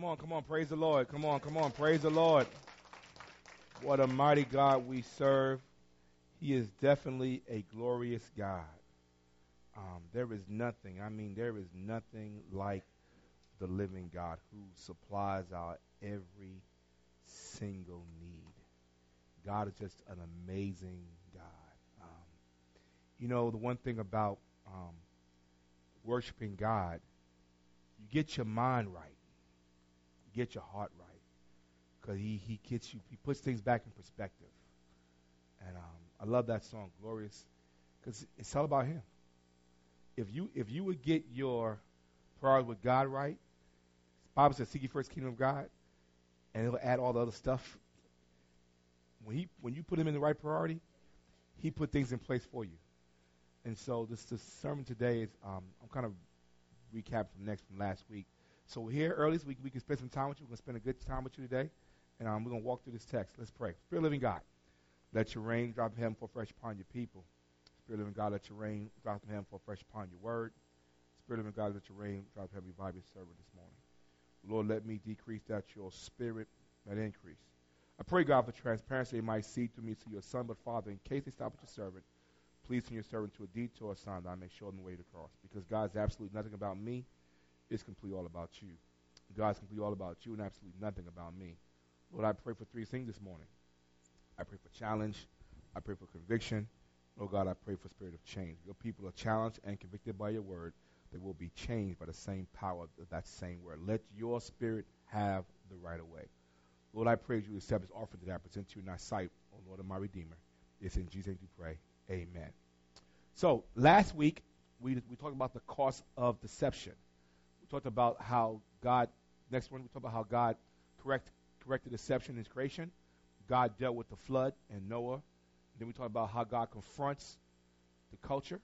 Come on, come on, praise the Lord. Come on, come on, praise the Lord. What a mighty God we serve. He is definitely a glorious God. Um, there is nothing, I mean, there is nothing like the living God who supplies our every single need. God is just an amazing God. Um, you know, the one thing about um, worshiping God, you get your mind right, get your heart right, because he he gets you, he puts things back in perspective. And um, I love that song, "Glorious," because it's all about Him. If you if you would get your priorities with God right, Bible says, "Seek ye first kingdom of God," and it'll add all the other stuff. When he when you put Him in the right priority, He put things in place for you. And so this, this sermon today is um, I'm kind of recap from next from last week. So we're here early so we, we can spend some time with you. We're going to spend a good time with you today. And um, we're going to walk through this text. Let's pray. Spirit living God, let your rain drop heaven for fresh upon your people. Spirit living God, let your rain drop heaven for fresh upon your word. Spirit living God, let your rain drop heaven revive your servant this morning. Lord, let me decrease that your spirit might increase. I pray, God, for transparency they might see through me to your son, but Father, in case they stop at your servant, please send your servant to a detour sign that I may show them the way to cross. Because God's absolutely nothing about me. It's completely all about you. God's completely all about you and absolutely nothing about me. Lord, I pray for three things this morning. I pray for challenge. I pray for conviction. Lord God, I pray for spirit of change. Your people are challenged and convicted by your word. They will be changed by the same power of that same word. Let your spirit have the right of way. Lord, I pray you accept this offering that I present to you in thy sight, O Lord of my Redeemer. It's in Jesus' name we pray. Amen. So last week we we talked about the cost of deception. Talked about how God. Next one we talked about how God correct corrected deception in His creation. God dealt with the flood and Noah. Then we talked about how God confronts the culture.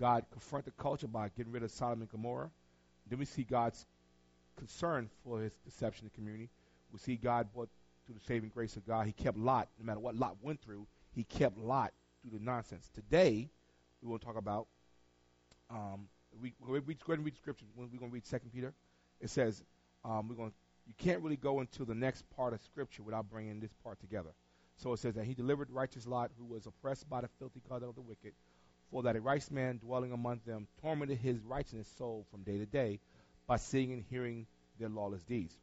God confronted the culture by getting rid of Sodom and Gomorrah. Then we see God's concern for His deception in the community. We see God brought through the saving grace of God. He kept Lot, no matter what Lot went through. He kept Lot through the nonsense. Today, we want to talk about. Um, we, we're going to read scripture. We're going to read Second Peter. It says um, we're going. You can't really go into the next part of scripture without bringing this part together. So it says that he delivered righteous Lot, who was oppressed by the filthy conduct of the wicked, for that a righteous man dwelling among them tormented his righteous soul from day to day by seeing and hearing their lawless deeds.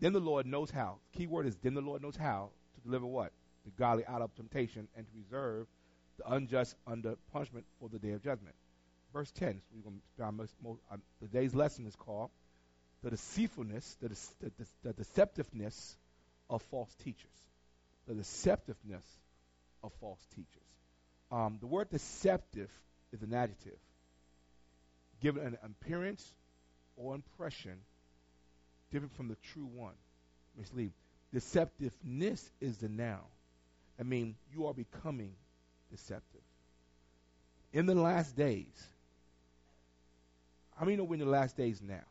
Then the Lord knows how. Key word is then the Lord knows how to deliver what? The godly out of temptation and to reserve the unjust under punishment for the day of judgment. Verse 10, so we're going to most, most, uh, today's lesson is called the deceitfulness, the, the, the, the deceptiveness of false teachers. The deceptiveness of false teachers. Um, the word deceptive is an adjective, given an appearance or impression different from the true one. Mislead. Deceptiveness is the noun. I mean, you are becoming deceptive. In the last days, how many know we're in the last days now?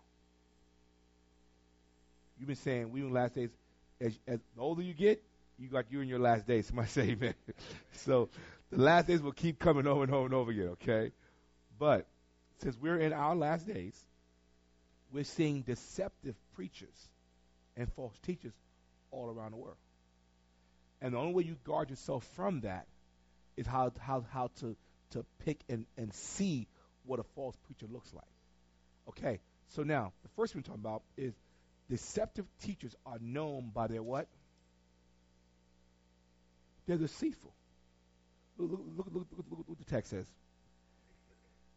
You've been saying we're in the last days. As, as the older you get, you like you're in your last days. Somebody say amen. so the last days will keep coming over and over and over again, okay? But since we're in our last days, we're seeing deceptive preachers and false teachers all around the world. And the only way you guard yourself from that is how how how to to pick and, and see what a false preacher looks like. Okay, so now the first thing we're talking about is deceptive teachers are known by their what? They're deceitful. Look, look, look, look, what the text says.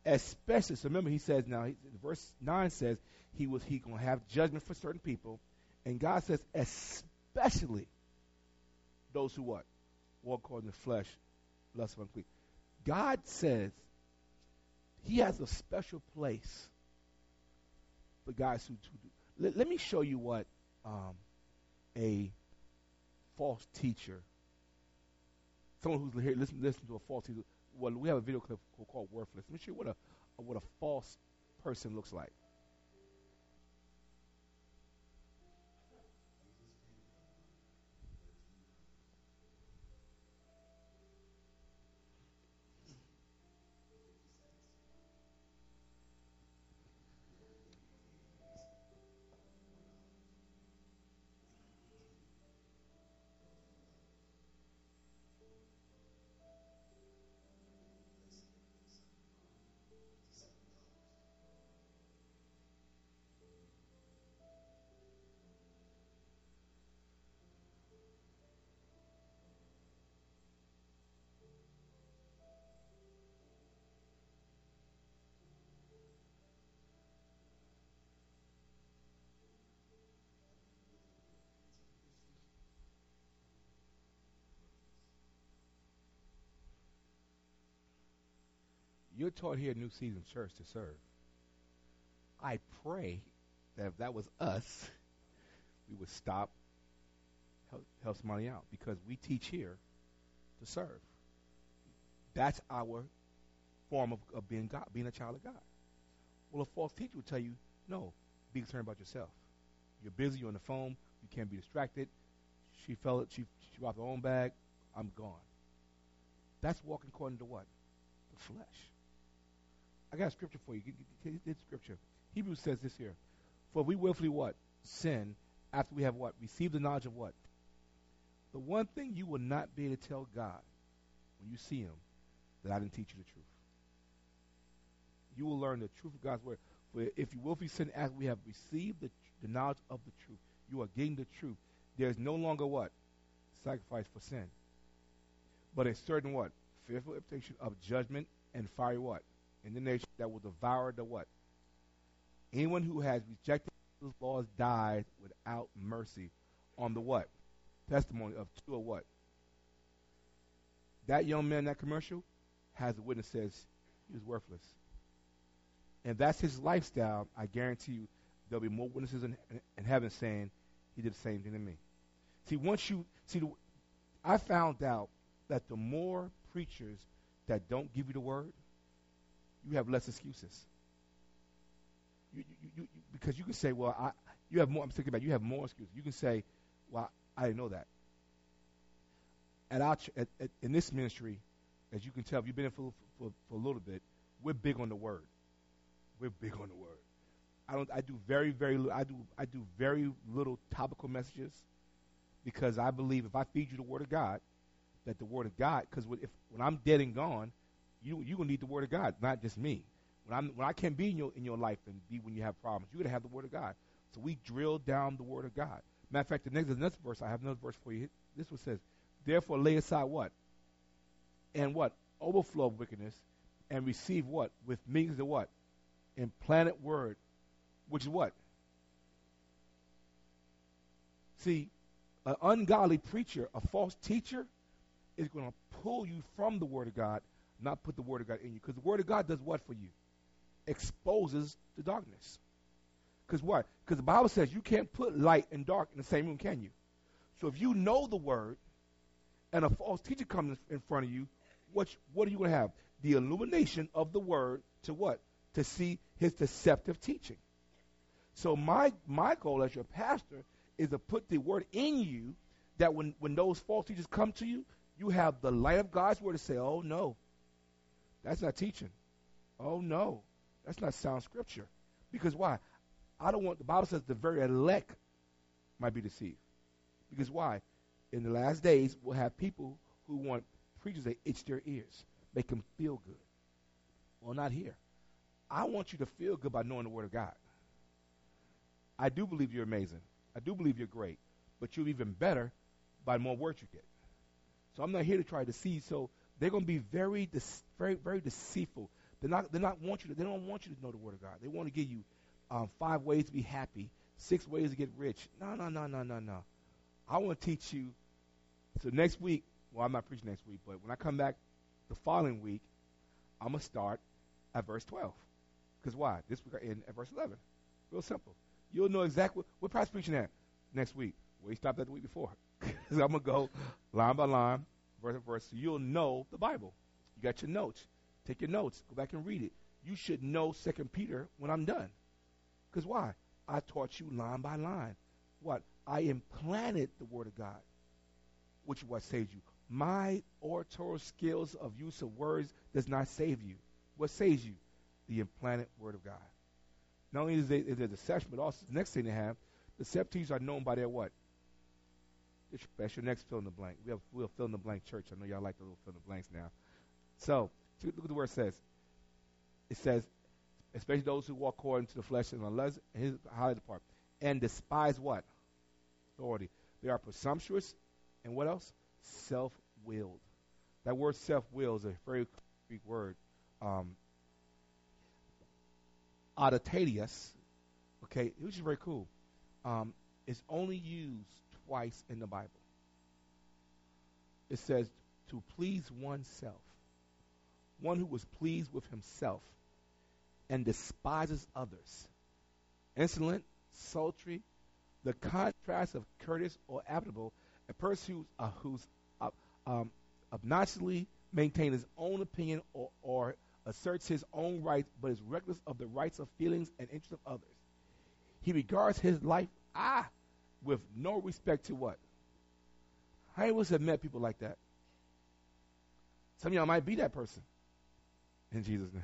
Especially, so remember, he says now, he, verse nine says he was he gonna have judgment for certain people, and God says especially those who what walk according to the flesh, lust of unclean. God says He has a special place for guys who, who do. Let, let, me show you what um, a false teacher, someone who's here listen listen to a false teacher. Well, we have a video clip called "Worthless." Let me show you what a what a false person looks like. You're taught here at New Season Church to serve. I pray that if that was us, we would stop, help, help somebody out because we teach here to serve. That's our form of, of being God, being a child of God. Well, a false teacher will tell you, no, be concerned about yourself. You're busy, you're on the phone, you can't be distracted. She fell, she, she dropped her own bag, I'm gone. That's walking according to what? The flesh. I got a scripture for you. Get scripture. Hebrews says this here. For we willfully what? Sin after we have what? Received the knowledge of what? The one thing you will not be able to tell God when you see him that I didn't teach you the truth. You will learn the truth of God's word. For if you willfully sin after we have received the, the knowledge of the truth, you are getting the truth. There's no longer what? Sacrifice for sin. But a certain what? Fearful expectation of judgment and fiery what? In the nation that will devour the what? Anyone who has rejected those laws died without mercy on the what? Testimony of two or what? That young man that commercial has a witness says he was worthless. And that's his lifestyle. I guarantee you there'll be more witnesses in, in, in heaven saying he did the same thing to me. See, once you see, the, I found out that the more preachers that don't give you the word, you have less excuses. You, you, you, because you can say, well, I, you have more. I'm thinking about you have more excuses. You can say, well, I didn't know that. At our at, at, in this ministry, as you can tell, if you've been in for, for, for a little bit, we're big on the word. We're big on the word. I don't. I do very, very. I do. I do very little topical messages because I believe if I feed you the word of God, that the word of God, because if when I'm dead and gone, you you gonna need the word of God, not just me. When I'm when I can't be in your in your life and be when you have problems, you're gonna have the word of God. So we drill down the word of God. Matter of fact, the next the next verse I have another verse for you. This one says, "Therefore lay aside what and what overflow of wickedness, and receive what with means of what implanted word, which is what." See, an ungodly preacher, a false teacher, is going to pull you from the Word of God, not put the Word of God in you. Because the Word of God does what for you? Exposes the darkness. Because what? Because the Bible says you can't put light and dark in the same room, can you? So if you know the Word and a false teacher comes in front of you, what, what are you going to have? The illumination of the Word to what? To see his deceptive teaching. So my, my goal as your pastor is to put the Word in you that when, when those false teachers come to you, you have the light of God's word to say, oh, no, that's not teaching. Oh, no, that's not sound scripture. Because why? I don't want, the Bible says the very elect might be deceived. Because why? In the last days, we'll have people who want preachers that itch their ears, make them feel good. Well, not here. I want you to feel good by knowing the Word of God. I do believe you're amazing. I do believe you're great. But you're even better by more words you get. So I'm not here to try to see. So they're going to be very, very, very deceitful. They're not. They're not want you. To, they don't want you to know the word of God. They want to give you um, five ways to be happy, six ways to get rich. No, no, no, no, no, no. I want to teach you. So next week, well, I'm not preaching next week, but when I come back the following week, I'm gonna start at verse 12. Because why? This week in at verse 11. Real simple. You'll know exactly what, Pastor preaching at next week. Where he stopped at the week before. Because I'm gonna go line by line, verse by verse, you'll know the Bible. You got your notes. Take your notes. Go back and read it. You should know Second Peter when I'm done. Because why? I taught you line by line. What? I implanted the Word of God, which is what saves you. My oratorial skills of use of words does not save you. What saves you? The implanted Word of God. Not only is there, is there deception, but also the next thing they have, the Septies are known by their what? That's your next fill in the blank. We have we'll fill in the blank church. I know y'all like the little fill in the blanks now. So look at the word says. It says, especially those who walk according to the flesh and unless his highlighted part. And despise what? Authority. They are presumptuous and what else? Self willed. That word self willed is a very Greek word. Um okay, which is very cool. Um, it's only used twice in the Bible. It says to please oneself. one who was pleased with himself and despises others. Insolent, sultry, the contrast of courteous or affable, a person who's, uh, who's uh, um, obnoxiously maintains his own opinion or, or asserts his own rights, but is reckless of the rights of feelings and interests of others. He regards his life, ah, with no respect to what? Of us have met people like that? Some of y'all might be that person. In Jesus' name.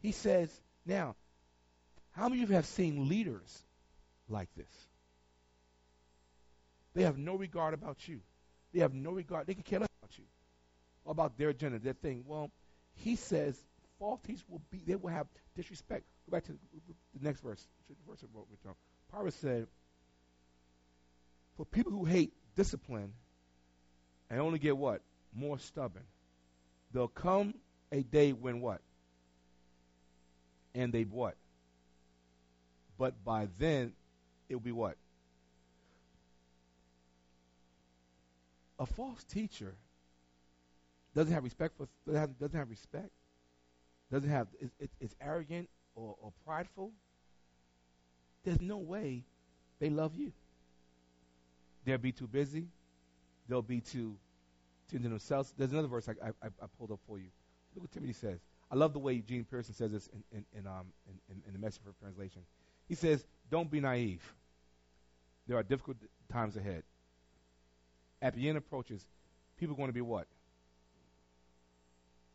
He says, now, how many of you have seen leaders like this? They have no regard about you. They have no regard. They can care less about you. About their agenda, their thing. Well, he says teachers will be, they will have disrespect. Go back to the next verse. Verse With said, for people who hate discipline and only get what? More stubborn. There'll come a day when what? And they what? But by then, it'll be what? A false teacher doesn't have respect for doesn't have, respect doesn't have it, it, it's arrogant or, or prideful there's no way they love you. They'll be too busy. They'll be too into themselves. There's another verse I, I, I pulled up for you. Look what timothy says. I love the way Eugene Peterson says this in, in, in um, in, in the message for translation. He says don't be naive. There are difficult times ahead. At the end approaches people are going to be what?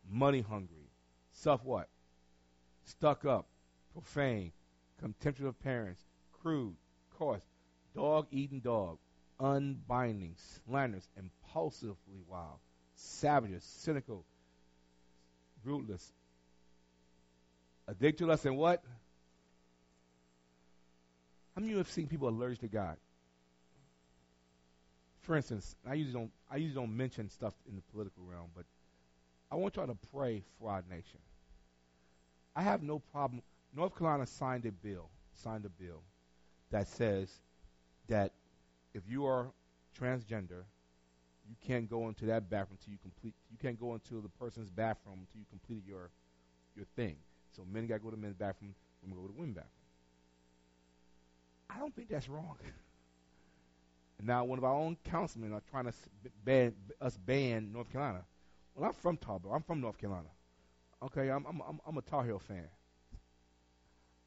Money hungry, self what? Stuck up, profane, contemptuous of parents, crude, coarse, dog eating dog, unbinding, slanderous, impulsively wild, savages, cynical, ruthless, addicted to lust, and what? How many of you have seen people allergic to God? For instance, I usually don't I usually don't mention stuff in the political realm, but I want y'all to pray for our nation. I have no problem. North Carolina signed a bill, signed a bill that says that if you are transgender, you can't go into that bathroom until you complete. You can't go into the person's bathroom until you completed your your thing. So men got to go to men's bathroom, women go to women's bathroom. I don't think that's wrong. now one of our own councilmen are trying to ban us ban North Carolina. Well, I'm from Tarboro. I'm from North Carolina. Okay, I'm I'm, I'm a Tar Heel fan.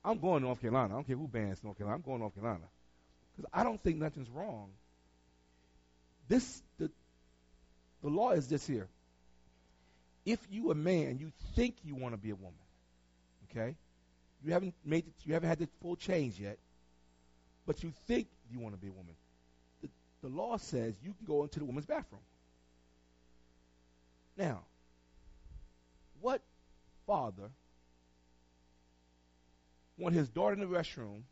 I'm going to North Carolina. I don't care who bans North Carolina. I'm going to North Carolina because I don't think nothing's wrong. This the the law is this here. If you a man, you think you want to be a woman, okay? You haven't made it, you haven't had the full change yet, but you think you want to be a woman. The, the law says you can go into the woman's bathroom. Now, what father want his daughter in the restroom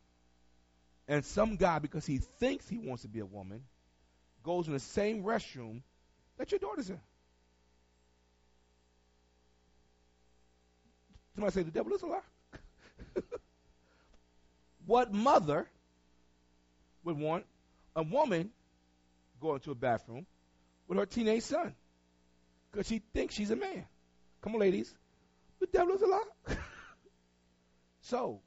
and some guy because he thinks he wants to be a woman goes in the same restroom that your daughter's in? Somebody say the devil is a lie. what mother would want a woman going to a bathroom with her teenage son? because she thinks she's a man. Come on, ladies. The devil is a lie. so,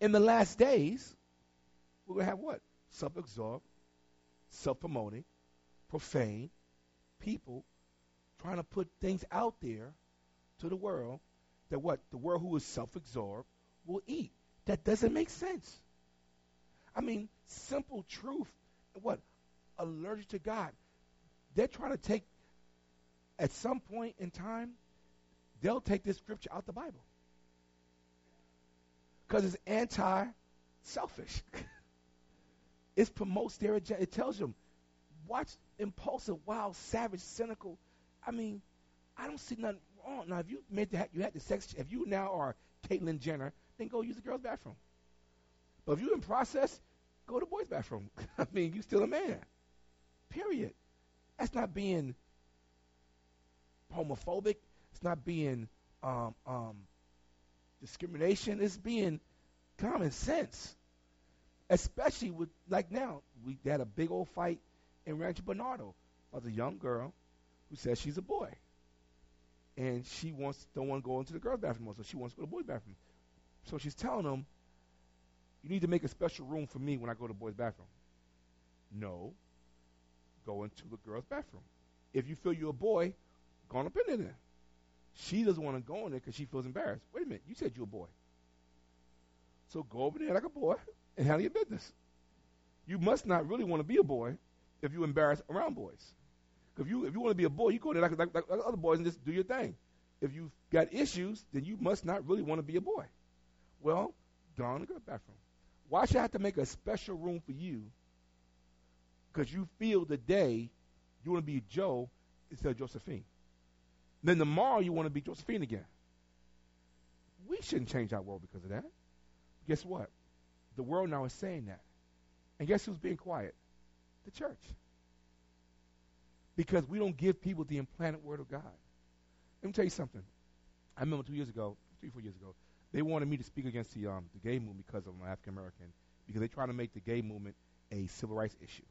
in the last days, we're going to have what? Self absorbed, self promoting, profane people trying to put things out there to the world that what? The world who is self absorbed will eat. That doesn't make sense. I mean, simple truth. What? Allergic to God. They're trying to take at some point in time, they'll take this scripture out the Bible because it's anti-selfish. it promotes their agenda. It tells them, watch impulsive, wild, savage, cynical. I mean, I don't see nothing wrong. Now, if you made the, you had the sex, if you now are Caitlyn Jenner, then go use the girl's bathroom. But if you're in process, go to the boy's bathroom. I mean, you still a man. Period. That's not being homophobic. It's not being um, um, discrimination. is being common sense. Especially with like now, we had a big old fight in Rancho Bernardo of a young girl who says she's a boy. and she wants don't want to go into the girls' bathroom, so she wants to go to the boys' bathroom. So she's telling them, "You need to make a special room for me when I go to the boys' bathroom." No, go into the girls' bathroom. If you feel you're a boy, go on up in there. She doesn't want to go in there because she feels embarrassed. Wait a minute, you said you're a boy. So go over there like a boy and handle your business. You must not really want to be a boy if you're embarrassed around boys. If you if you want to be a boy, you go in there like, like, like other boys and just do your thing. If you've got issues, then you must not really want to be a boy. Well, go in the bathroom. Why should I have to make a special room for you? Because you feel the day you want to be Joe instead of Josephine. Then tomorrow you want to be Josephine again. We shouldn't change our world because of that. Guess what? The world now is saying that. And guess who's being quiet? The church. Because we don't give people the implanted word of God. Let me tell you something. I remember two years ago, three, four years ago, they wanted me to speak against the um, the gay movement because I'm African American, because they try to make the gay movement a civil rights issue.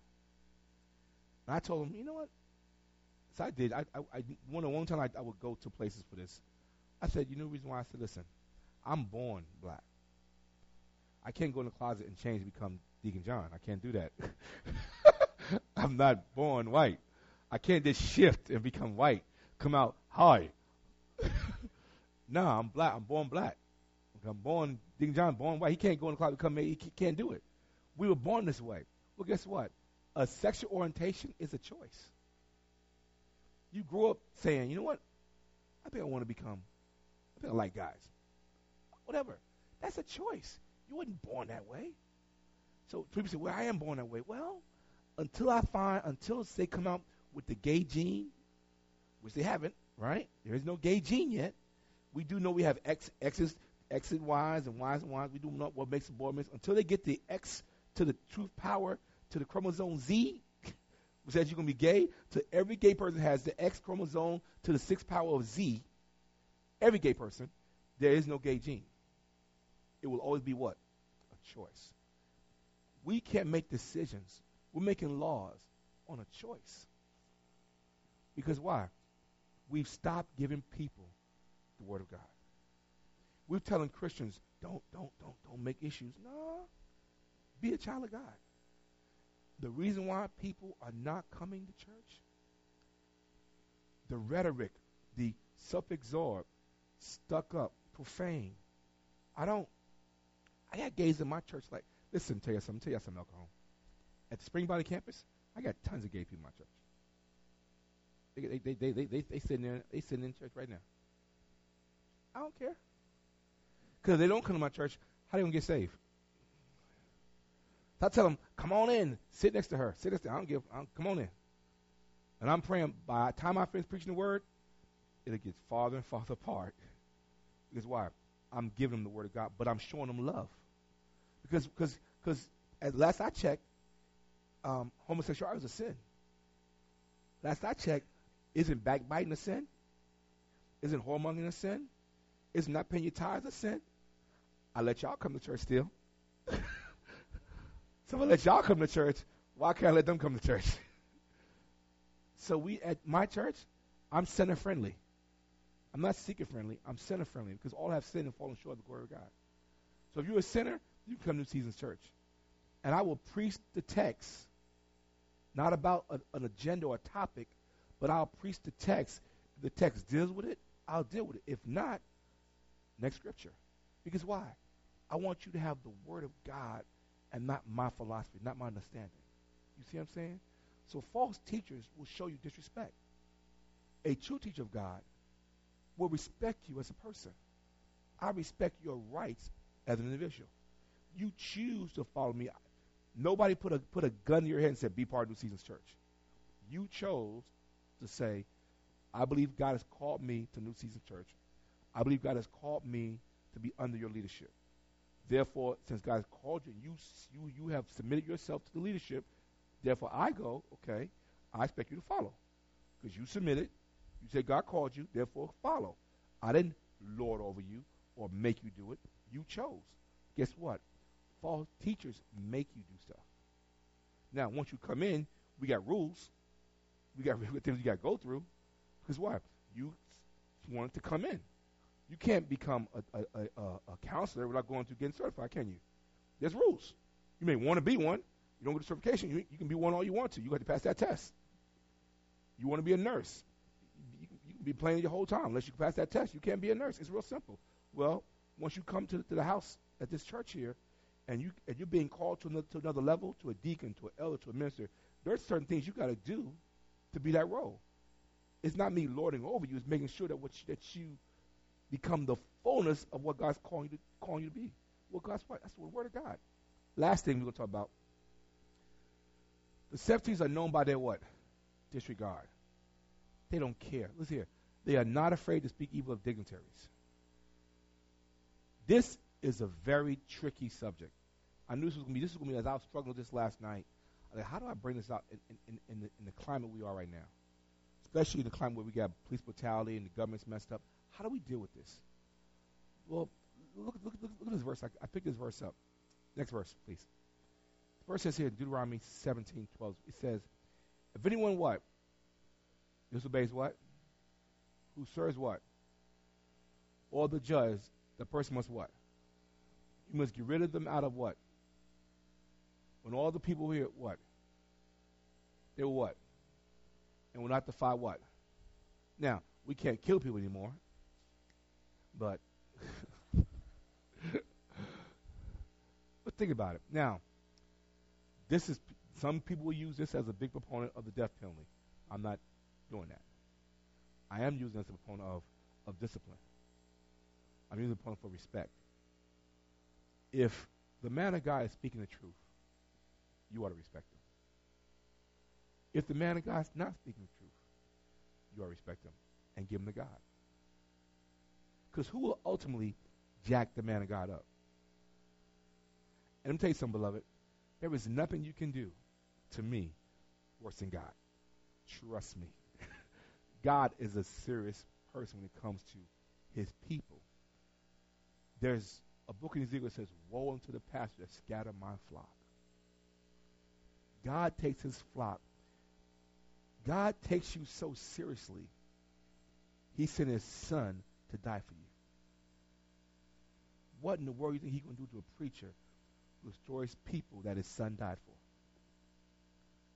And I told them, you know what? So I did. I, I, I one one time I, I would go to places for this. I said, you know the reason why? I said, listen, I'm born black. I can't go in the closet and change to become Deacon John. I can't do that. I'm not born white. I can't just shift and become white. Come out, hi. no, I'm black. I'm born black. I'm born, Deacon John, born white. He can't go in the closet and become He can't do it. We were born this way. Well, guess what? A sexual orientation is a choice. You grow up saying, you know what? I think I want to become, I think I like guys. Whatever. That's a choice. You wasn't born that way. So people say, well, I am born that way. Well, until I find, until they come out with the gay gene, which they haven't, right? There is no gay gene yet. We do know we have X, X's, X and Y's and Y's and Y's. We do know what makes a boy miss. Until they get the X to the truth power to the chromosome Z, says you're going to be gay, to every gay person has the X chromosome to the sixth power of Z. Every gay person, there is no gay gene. It will always be what? A choice. We can't make decisions. We're making laws on a choice. Because why? We've stopped giving people the word of God. We're telling Christians, don't, don't, don't, don't make issues. No. Be a child of God. The reason why people are not coming to church, the rhetoric, the self-absorbed, stuck up, profane. I don't. I got gays in my church like, listen, tell you something, tell you something, alcohol. At the Spring Valley campus, I got tons of gay people in my church. They they they they they, they sitting there, they sitting in church right now. I don't care. Because they don't come to my church, how they gonna get saved? So I tell them, come on in, sit next to her, sit next to her. I don't give, I don't, come on in. And I'm praying by the time I finish preaching the word, it'll get farther and farther apart. Because why? I'm giving them the word of God, but I'm showing them love. Because because because at last I checked, um, homosexuality is a sin. Last I checked, isn't backbiting a sin? Isn't whoremongering a sin? Isn't not paying your tithes a sin? I let y'all come to church still. So I let y'all come to church, why can't I let them come to church? so we at my church, I'm sinner friendly. I'm not seeker friendly. I'm sinner friendly because all have sinned and fallen short of the glory of God. So if you're a sinner, you come to Seasons Church, and I will preach the text, not about a, an agenda or a topic, but I'll preach the text. If the text deals with it, I'll deal with it. If not, next scripture. Because why? I want you to have the Word of God and not my philosophy, not my understanding. You see what I'm saying? So false teachers will show you disrespect. A true teacher of God will respect you as a person. I respect your rights as an individual. You choose to follow me. Nobody put a put a gun to your head and said, "Be part of New Seasons Church." You chose to say, "I believe God has called me to New Seasons Church. I believe God has called me to be under your leadership." Therefore, since God has called you, you you you have submitted yourself to the leadership. Therefore, I go. Okay, I expect you to follow, because you submitted. You said God called you. Therefore, follow. I didn't lord over you or make you do it. You chose. Guess what? False teachers make you do stuff. Now, once you come in, we got rules. We got things you got to go through. Because why? You wanted to come in. You can't become a, a, a, a counselor without going through getting certified, can you? There's rules. You may want to be one. You don't get a certification. You, you can be one all you want to. You got to pass that test. You want to be a nurse. You, you can be playing your whole time unless you pass that test. You can't be a nurse. It's real simple. Well, once you come to, to the house at this church here, and you and you're being called to another, to another level, to a deacon, to an elder, to a minister, there's certain things you got to do to be that role. It's not me lording over you. It's making sure that what you, that you become the fullness of what God's calling you to, calling you to be. What God's what? that's the word of God. Last thing we're going to talk about. The Septuagints are known by their what? Disregard. They don't care. Listen here. They are not afraid to speak evil of dignitaries. This is a very tricky subject. I knew this was going to be. This was going to be as I was struggling with this last night. Like, how do I bring this out in, in, in, the, in the climate we are right now, especially in the climate where we got police brutality and the government's messed up? How do we deal with this? Well, look, look, look, look at this verse. I, I picked this verse up. Next verse, please. The verse says here in Deuteronomy 17, 12, it says, If anyone what? Disobeys what? Who serves what? Or the judge, the person must what? You must get rid of them out of what? When all the people here, what? They were what? And will not defy what? Now, we can't kill people anymore, but but think about it. Now, this is some people will use this as a big proponent of the death penalty. I'm not doing that. I am using it as a proponent of, of discipline. I'm using it as a proponent for respect. If the man of God is speaking the truth, you ought to respect him. If the man of God is not speaking the truth, you ought to respect him and give him to God. Because who will ultimately jack the man of God up? And let me tell you something, beloved. There is nothing you can do to me worse than God. Trust me. God is a serious person when it comes to his people. There's a book in Ezekiel that says, Woe unto the pastor that scatter my flock. God takes his flock. God takes you so seriously. He sent his son to die for you. What in the world do you think he's going to do to a preacher who destroys people that his son died for?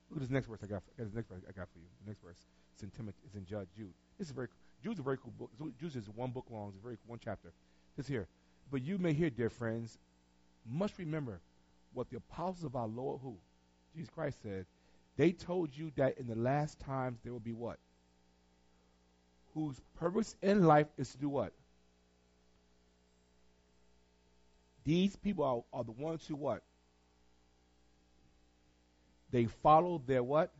Look at this next verse I got. For, this next verse I got for you. The next verse. It's in Timothy. It's in Judge Jude. This is very. Jude's a very cool book. Jude is one book long. It's very one chapter. This here. But you may hear, dear friends, must remember what the apostles of our Lord, who Jesus Christ said, they told you that in the last times there will be what? Whose purpose in life is to do what? These people are, are the ones who what? They follow their what?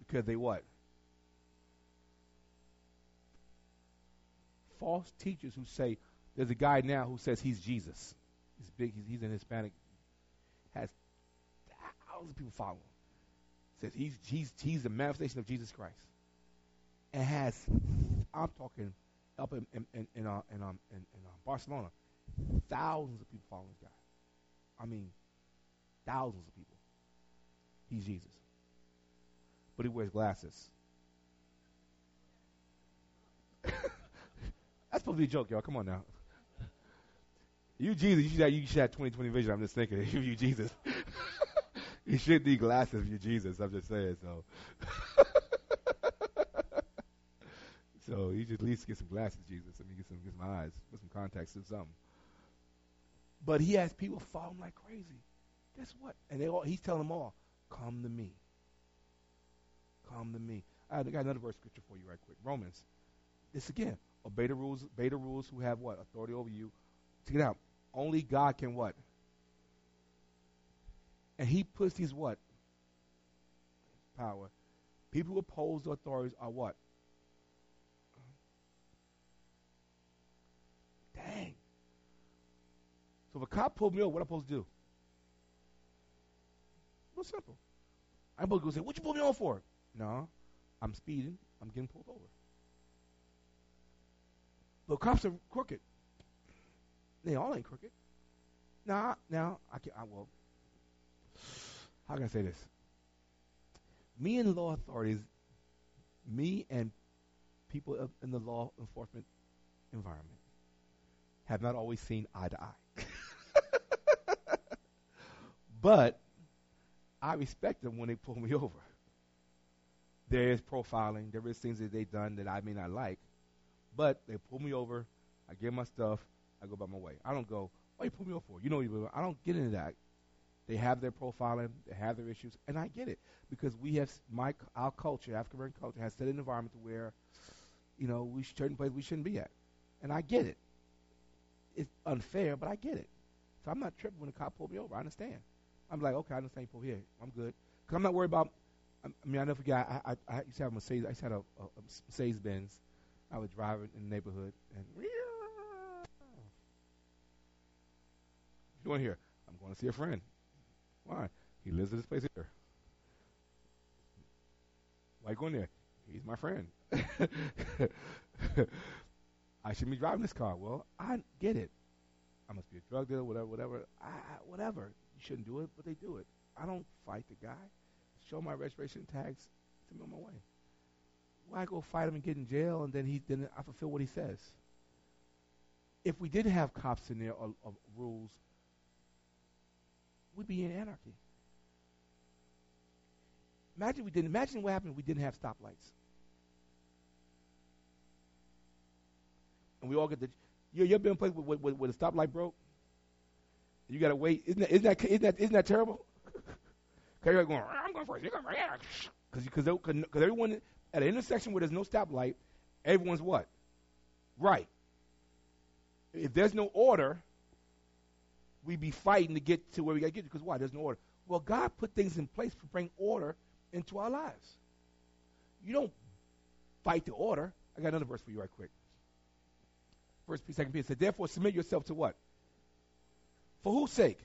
Because they what? False teachers who say, there's a guy now who says he's Jesus. He's big, he's, he's an Hispanic, has thousands of people follow him. Says he's, he's, he's the manifestation of Jesus Christ. And has, I'm talking up in, in, in, in, uh, in, um, in, in uh, Barcelona, thousands of people following this guy. I mean, thousands of people. He's Jesus. But he wears glasses. That's supposed to be a joke, y'all. Come on now. You Jesus, you should have, you should have 2020 vision. I'm just thinking, if you Jesus. you should need glasses if you Jesus. I'm just saying, so. so you should at least get some glasses, Jesus. I mean, get some, get some eyes, put some contacts or something. But he has people follow him like crazy. Guess what? And they all, he's telling them all, come to me. Come to me. I got another verse scripture for you right quick. Romans. This again. Obey the rules, obey the rules who have what? Authority over you. Check it out. Only God can what? And he puts these what? Power. People who oppose the authorities are what? Dang. So if a cop pulled me over, what am I supposed to do? Real simple. I'm supposed to go say, what you pull me over for? No, I'm speeding. I'm getting pulled over. But cops are crooked. They all ain't crooked. Now, now I can't. I will. How can I say this? Me and law authorities, me and people in the law enforcement environment have not always seen eye to eye. but I respect them when they pull me over. There is profiling. There is things that they've done that I may not like. But they pull me over. I get my stuff. I go by my way. I don't go, what you pull me over for? You know, you I don't get into that. They have their profiling. They have their issues. And I get it. Because we have, my our culture, African American culture, has set an environment where, you know, we certain places we shouldn't be at. And I get it. It's unfair, but I get it. So I'm not tripping when the cop pulled me over. I understand. I'm like, okay, I understand you pull here. I'm good. Because I'm not worried about I mean, I never forget. I, I, I used to have a Mercedes. I used to have a, a, a Mercedes Benz. I drive it in the neighborhood, and you going here? I'm going to see a friend. Why? He lives in this place here. Why going there? He's my friend. I shouldn't be driving this car. Well, I get it. I must be a drug dealer, whatever, whatever. I, whatever. You shouldn't do it, but they do it. I don't fight the guy show my registration tags, to me on my way. Why go fight him and get in jail and then he then I fulfill what he says? If we did have cops in there or rules, we'd be in anarchy. Imagine we didn't. Imagine what happened if we didn't have stoplights. And we all get the. You you ever been in a place where, where, where the stoplight broke? You got to wait. Isn't that, isn't that isn't that isn't that terrible? Because you're going, I'm going first. You're going first. Because because cause everyone at an intersection where there's no stoplight, everyone's what? Right. If there's no order, we be fighting to get to where we got to get to. Because why? There's no order. Well, God put things in place to bring order into our lives. You don't fight the order. I got another verse for you right quick. First, second Peter said, therefore submit yourself to what? For whose sake?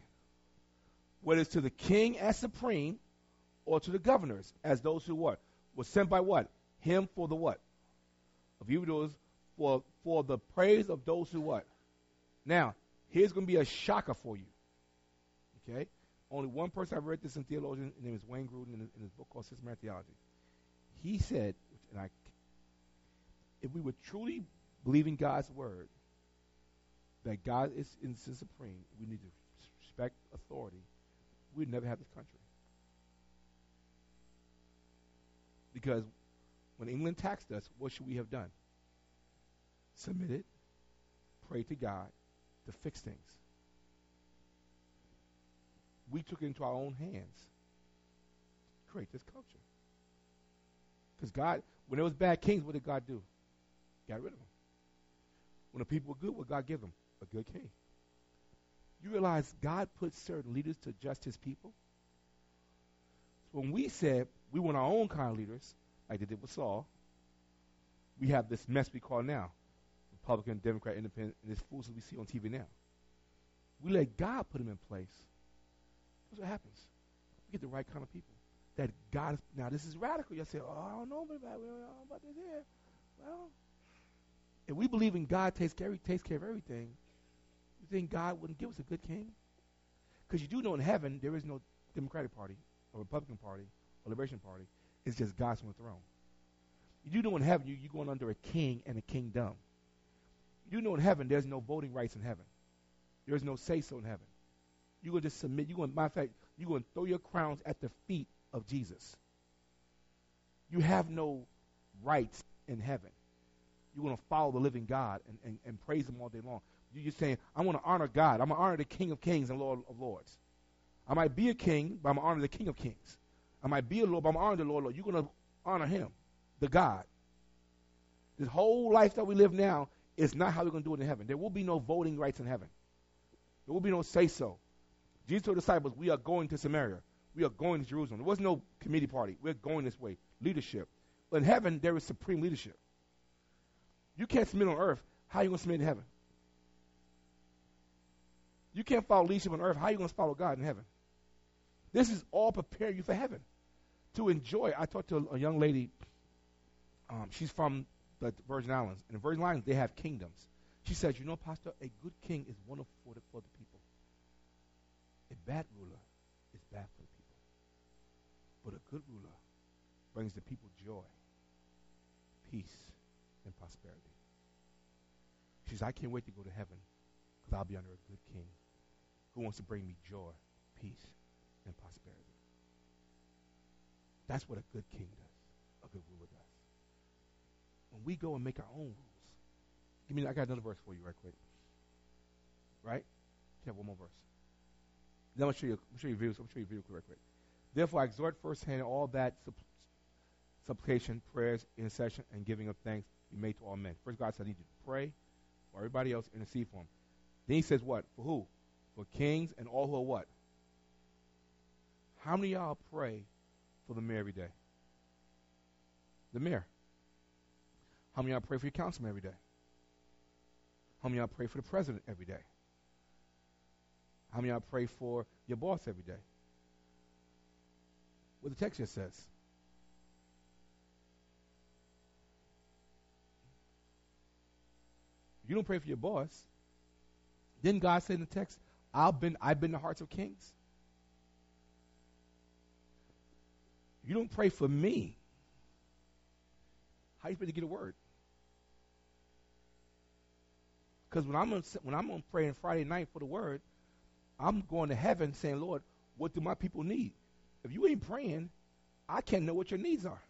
whether it's to the king as supreme or to the governors as those who what? were sent by what? Him for the what? Of evildoers for for the praise of those who what? Now, here's going to be a shocker for you. Okay? Only one person I've read this in theologian, his name is Wayne Grudem in, in his book called Systematic Theology. He said, and I, if we would truly believe in God's word, that God is, is supreme, we need to respect authority we'd never have this country. Because when England taxed us, what should we have done? Submitted, prayed to God to fix things. We took it into our own hands to create this culture. Because God, when there was bad kings, what did God do? Got rid of them. When the people were good, what God give them? A good king. You realize God put certain leaders to adjust his people? So when we said we want our own kind of leaders, like they did with Saul, we have this mess we call now Republican, Democrat, Independent, and this fools that we see on TV now. We let God put them in place. That's what happens. We get the right kind of people. That God is, now this is radical. You say, oh, I don't know about, about this here. Well, if we believe in God takes care, takes care of everything, you think God wouldn't give us a good king? Because you do know in heaven there is no Democratic Party or Republican Party or Liberation Party. It's just God's on the throne. You do know in heaven you, you're going under a king and a kingdom. You know in heaven there's no voting rights in heaven. There's no say so in heaven. You're going to just submit. You're going, matter of fact, you're going to throw your crowns at the feet of Jesus. You have no rights in heaven. You're going to follow the living God and, and, and praise Him all day long. You're just saying, I want to honor God. I'm going to honor the King of Kings and Lord of Lords. I might be a king, but I'm going to honor the King of Kings. I might be a Lord, but I'm going to honor the Lord, Lord. You're going to honor Him, the God. This whole life that we live now is not how we're going to do it in heaven. There will be no voting rights in heaven. There will be no say so. Jesus told the disciples, We are going to Samaria. We are going to Jerusalem. There was no committee party. We're going this way. Leadership. But in heaven, there is supreme leadership. You can't submit on earth. How are you going to submit in heaven? You can't follow leadership on earth. How are you going to follow God in heaven? This is all preparing you for heaven. To enjoy. I talked to a, young lady. Um, she's from the Virgin Islands. And the Virgin Islands, they have kingdoms. She says, You know, Pastor, a good king is wonderful for the, for the people. A bad ruler is bad for the people. But a good ruler brings the people joy, peace, and prosperity. She says, I can't wait to go to heaven because I'll be under a good king who wants to bring me joy, peace, and prosperity. That's what a good king does, a good ruler does. When we go and make our own rules, give me, I got another verse for you right quick. Right? You have one more verse. Then I'll show you, I'll show you. I'll show you video right quick. Therefore, I exhort firsthand all that supplication, prayers, intercession, and giving of thanks be made to all men. First, God said, I need you to pray for everybody else, intercede for them. Then he says, what? For who? For kings and all who are what? How many y'all pray for the mayor every day? The mayor. How many y'all pray for your councilman every day? How many y'all pray for the president every day? How many y'all pray for your boss every day? What the text just says. You don't pray for your boss. Didn't God say in the text, I've been I've been the hearts of kings? You don't pray for me. How you supposed to get a word? Because when I'm on, when I'm on praying Friday night for the word, I'm going to heaven saying, Lord, what do my people need? If you ain't praying, I can't know what your needs are.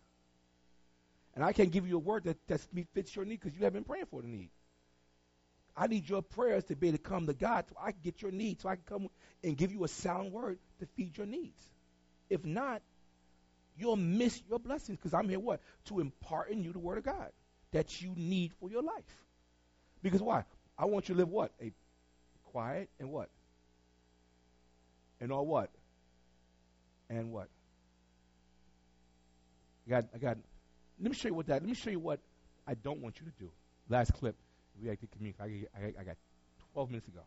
And I can't give you a word that, that fits your need because you haven't been praying for the need. I need your prayers to be able to come to God so I can get your needs, so I can come and give you a sound word to feed your needs. If not, you'll miss your blessings because I'm here what? To impart in you the word of God that you need for your life. Because why? I want you to live what? A quiet and what? And all what? And what? I got I got let me show you what that let me show you what I don't want you to do. Last clip we had to communicate. I, I, I got 12 minutes ago.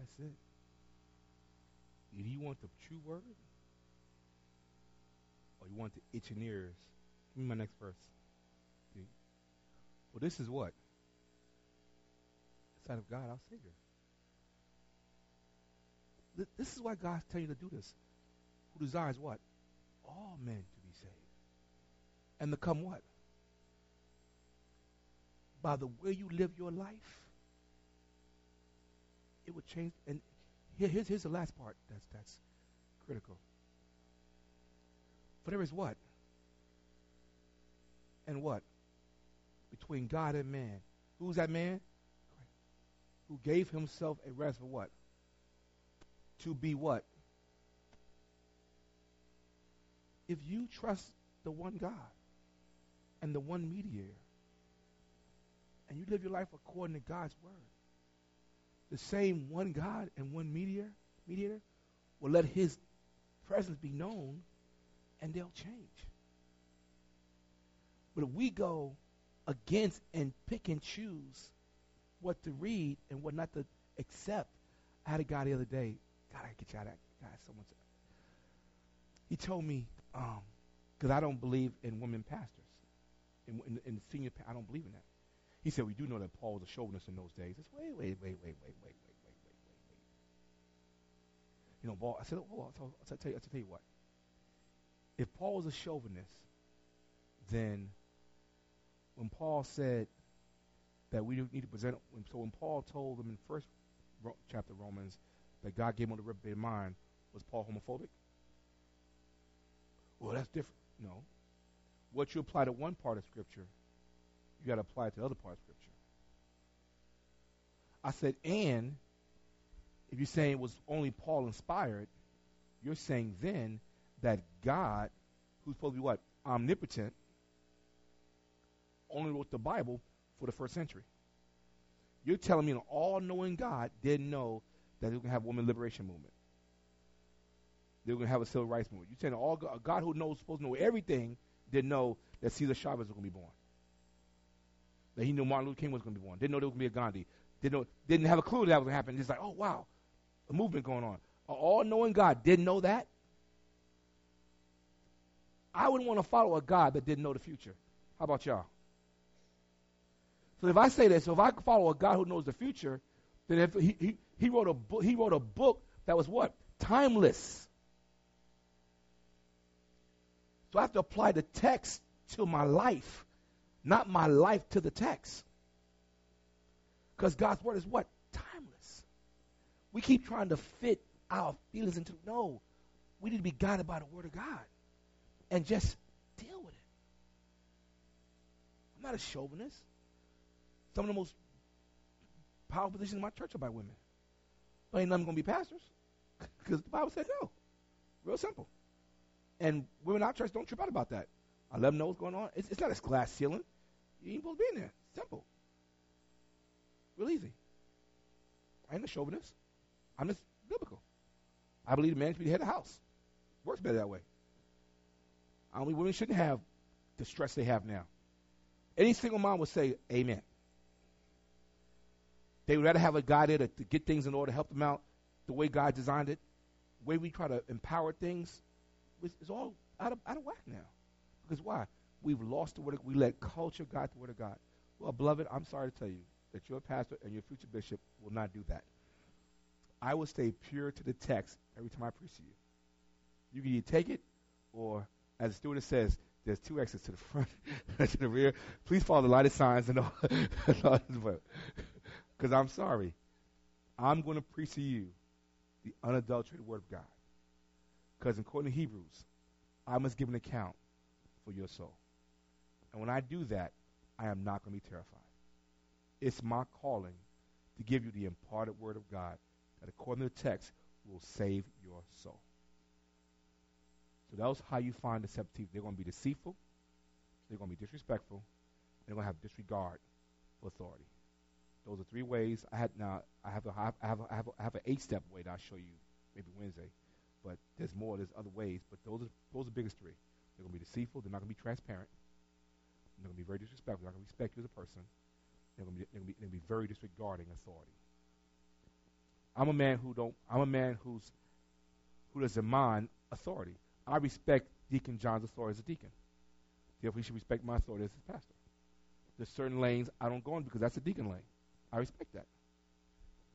That's it. Do you want the true word? Or you want the itching ears? Give me my next verse. See? Well, this is what? The sight of God, our Savior. This is why God's telling you to do this. Who desires what? All men to be saved. And to come what? By the way you live your life it would change. And here, here's, here's the last part that's, that's critical. For there is what? And what? Between God and man. Who's that man? Who gave himself a rest for what? To be what? If you trust the one God and the one mediator, and you live your life according to God's word, the same one God and one mediator, mediator will let his presence be known and they'll change. But if we go against and pick and choose what to read and what not to accept, I had a guy the other day. God, I get you out of that guy. Someone said, he told me, because um, I don't believe in women pastors. in, in, in senior. I don't believe in that. He said, we do know that Paul was a chauvinist in those days. I said, wait, wait, wait, wait, wait, wait, wait, wait, wait, wait, wait. You know, Paul, I said, oh, I'll, I'll, tell you, I'll tell you what. If Paul was a chauvinist, then when Paul said that we need to present, so when Paul told them in first chapter Romans that God gave him the reprobate mind, was Paul homophobic? Well, that's different. No. What you apply to one part of Scripture, you got to apply it to the other part of Scripture. I said, and if you're saying it was only Paul inspired, you're saying then that God, who's supposed to be what? Omnipotent, only wrote the Bible for the first century. You're telling me an all knowing God didn't know that they were going to have a women liberation movement. They were going to have a civil rights movement. You're saying all God, God who knows, supposed to know everything, didn't know that Cesar Chavez was going to be born. That he knew Martin Luther King was going to be born. Didn't know there was going to be a Gandhi. Didn't, know, didn't have a clue that was going to happen. Just like, oh, wow, a movement going on. An all knowing God didn't know that. I wouldn't want to follow a God that didn't know the future. How about y'all? So if I say this, so if I follow a God who knows the future, then if he, he, he wrote a book, he wrote a book that was what? Timeless. So I have to apply the text to my life, not my life to the text. Because God's word is what? Timeless. We keep trying to fit our feelings into no. We need to be guided by the word of God and just deal with it. I'm not a chauvinist. Some of the most powerful positions in my church are by women. But ain't none going to be pastors because the Bible said no. Real simple. And women in our church don't trip out about that. I let them know what's going on. It's, it's not a glass ceiling. You ain't supposed to be in there. Simple. Real easy. I ain't a chauvinist. I'm just biblical. I believe the man should be the head of the house. Works better that way. Believe women shouldn't have the stress they have now. Any single mom would say, Amen. They would rather have a guy there to, to get things in order, help them out the way God designed it. The way we try to empower things is all out of, out of whack now. Because why? We've lost the word of We let culture guide the word of God. Well, beloved, I'm sorry to tell you that your pastor and your future bishop will not do that. I will stay pure to the text every time I preach to you. You can either take it, or as the stewardess says, there's two exits to the front to the rear. Please follow the lighted signs and all. Because I'm sorry. I'm going to preach to you the unadulterated word of God. Because according to Hebrews, I must give an account for your soul. And when I do that, I am not going to be terrified. It's my calling to give you the imparted word of God that, according to the text, will save your soul. So that's how you find deceptive. They're going to be deceitful. They're going to be disrespectful. They're going to have disregard for authority. Those are three ways. I had now. I have a, I have a, I have a, I have an eight-step way that I'll show you maybe Wednesday. But there's more. There's other ways. But those are those are the biggest three. They're going to be deceitful. They're not going to be transparent. They're going to be very disrespectful. They're not going to respect you as a person. They're going to be they're going to be, going to be very disregarding authority. I'm a man who don't. I'm a man who's who doesn't mind authority. I respect Deacon John's authority as a deacon. Therefore, he should respect my authority as his pastor. There's certain lanes I don't go in because that's a deacon lane. I respect that.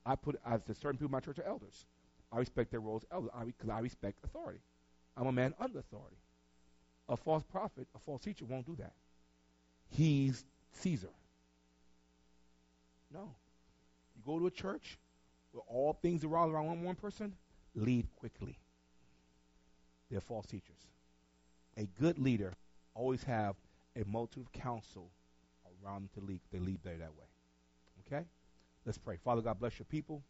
I put as certain people in my church are elders. I respect their roles as elders because I, I respect authority. I'm a man under authority. A false prophet, a false teacher won't do that. He's Caesar. No. You go to a church where all things are all around one, one person, leave quickly. They're false teachers. A good leader always have a multitude of counsel around them to lead. They lead there that way. Okay? Let's pray. Father God, bless your people.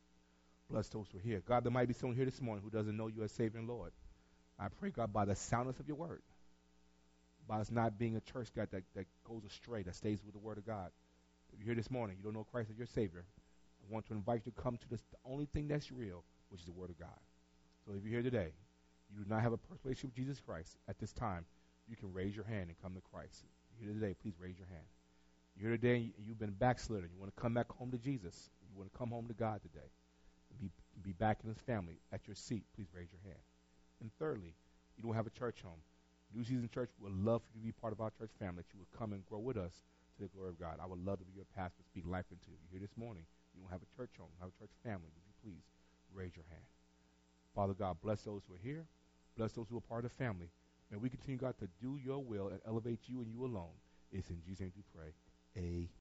Bless those who are here. God, there might be someone here this morning who doesn't know you as Savior and Lord. I pray, God, by the soundness of your word, by us not being a church, God, that, that goes astray, that stays with the word of God. If you're here this morning, you don't know Christ as your Savior, I want to invite you to come to this, the only thing that's real, which is the word of God. So if you're here today, you do not have a personal relationship with Jesus Christ at this time, you can raise your hand and come to Christ. If you're here today, please raise your hand. You're here today and you've been backslidden. You want to come back home to Jesus. You want to come home to God today. Be, be back in his family at your seat. Please raise your hand. And thirdly, you don't have a church home. New Season Church would love for you to be part of our church family, that you would come and grow with us to the glory of God. I would love to be your pastor, speak life into you. Here this morning, you don't have a church home, have a church family. Would you please raise your hand? Father God, bless those who are here. Bless those who are part of the family. May we continue, God, to do your will and elevate you and you alone. It's in Jesus' name we pray. Amen.